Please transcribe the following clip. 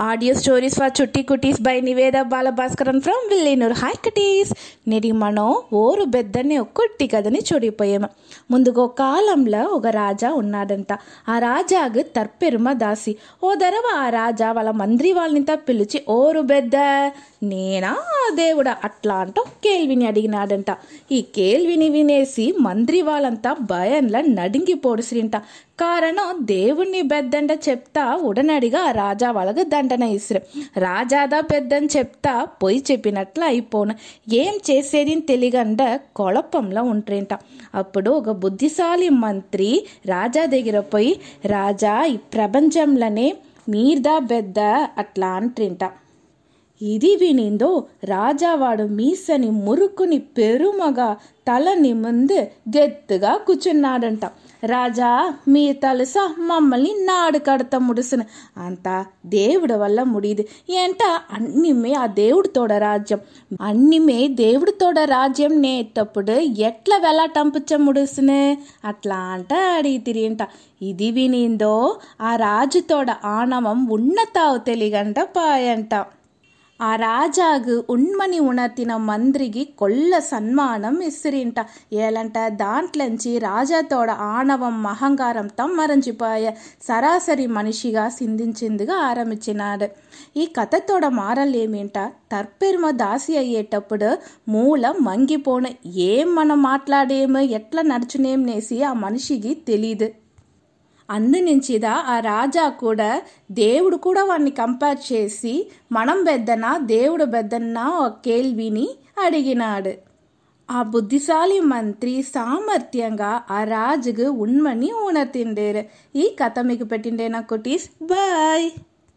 Audio stories for Chutti Kutties by Niveda Balabhaskaran from Villianur hi cuties నేటి మనం ఓరు బెద్దని ఒక్కొట్టి కథని చూడిపోయాము ముందుగో కాలంలో ఒక రాజా ఉన్నాడంట ఆ రాజాకు తర్పెరుమ దాసి ఓ దరవ ఆ రాజా వాళ్ళ మంత్రి వాళ్ళనింతా పిలిచి ఓరు బెద్ద నేనా ఆ దేవుడా అట్లా అంటూ కేల్విని అడిగినాడంట ఈ కేల్విని వినేసి మంత్రి వాళ్ళంతా భయంలో నడింగి పొడిసిరింట కారణం దేవుణ్ణి బెద్దంట చెప్తా ఉడనడిగా ఆ రాజా వాళ్ళకు వెంటనే ఇసురు. రాజాదా పెద్దని చెప్తా పొయ్యి చెప్పినట్లు అయిపోను. ఏం చేసేది తెలియకుండా కొళపంలో ఉంటేంట అప్పుడు ఒక బుద్ధిశాలి మంత్రి రాజా దగ్గర పోయి రాజా ఈ ప్రపంచంలోనే మీర్దా పెద్ద అట్లా అంటేంట ఇది వినిందో రాజావాడు మీసని మురుకుని పెరుమగా తలని ముందు గెత్తుగా కూర్చున్నాడంట రాజా మీ తలుసా మమ్మల్ని నాడు కడత ముడుసును. అంతా దేవుడి వల్ల ముడిది. ఏంట? అన్నిమే ఆ దేవుడితోడ రాజ్యం. అన్నిమే దేవుడితోడ రాజ్యం నేటప్పుడు ఎట్లా వెలాటంపుచ్చ ముడుసును? అట్లా అంట అడిగి తిరిగింట ఇది వినిందో ఆ రాజుతోడ ఆనవం ఉన్నతావు తెలిగంట పాయంట. ಆ ರಾಜಾಗ್ ಉಣ್ಮನಿ ಉಣತಿನ ಮಂದ್ರಿಗೆ ಕೊಲ್ಲ ಸನ್ಮಾನಂ ಇಸ್ಸಿರಿಂಟ ಏಲಂಟ ದಾಂಟ್ಲೆಂಚಿ ರಾಜತೋಡ ఆణవం అహంకారం తమ్మరంచిపాయ సరాసరి మనిషిగా సింధించేందుకు ఆరంభించినాడు ఈ కథతోడ మారలేమేంట తర్పెరుమ దాసి అయ్యేటప్పుడు మూల మంగిపోను ఏం మనం మాట్లాడేమో ఎట్లా నడుచునేమనేసి ఆ మనిషికి తెలియదు తెలీదు అందునుంచిదా ఆ రాజా కూడా దేవుడు కూడా వాడిని కంపేర్ చేసి మనం బెద్దనా దేవుడు బెద్దన్నా ఒక కేల్విని అడిగినాడు. ఆ బుద్ధిశాలి మంత్రి సామర్థ్యంగా ఆ రాజుకు ఉన్మని ఉణర్తిండేరు ఈ కథ మీకు పెట్టిండేనా కుటీస్? బాయ్!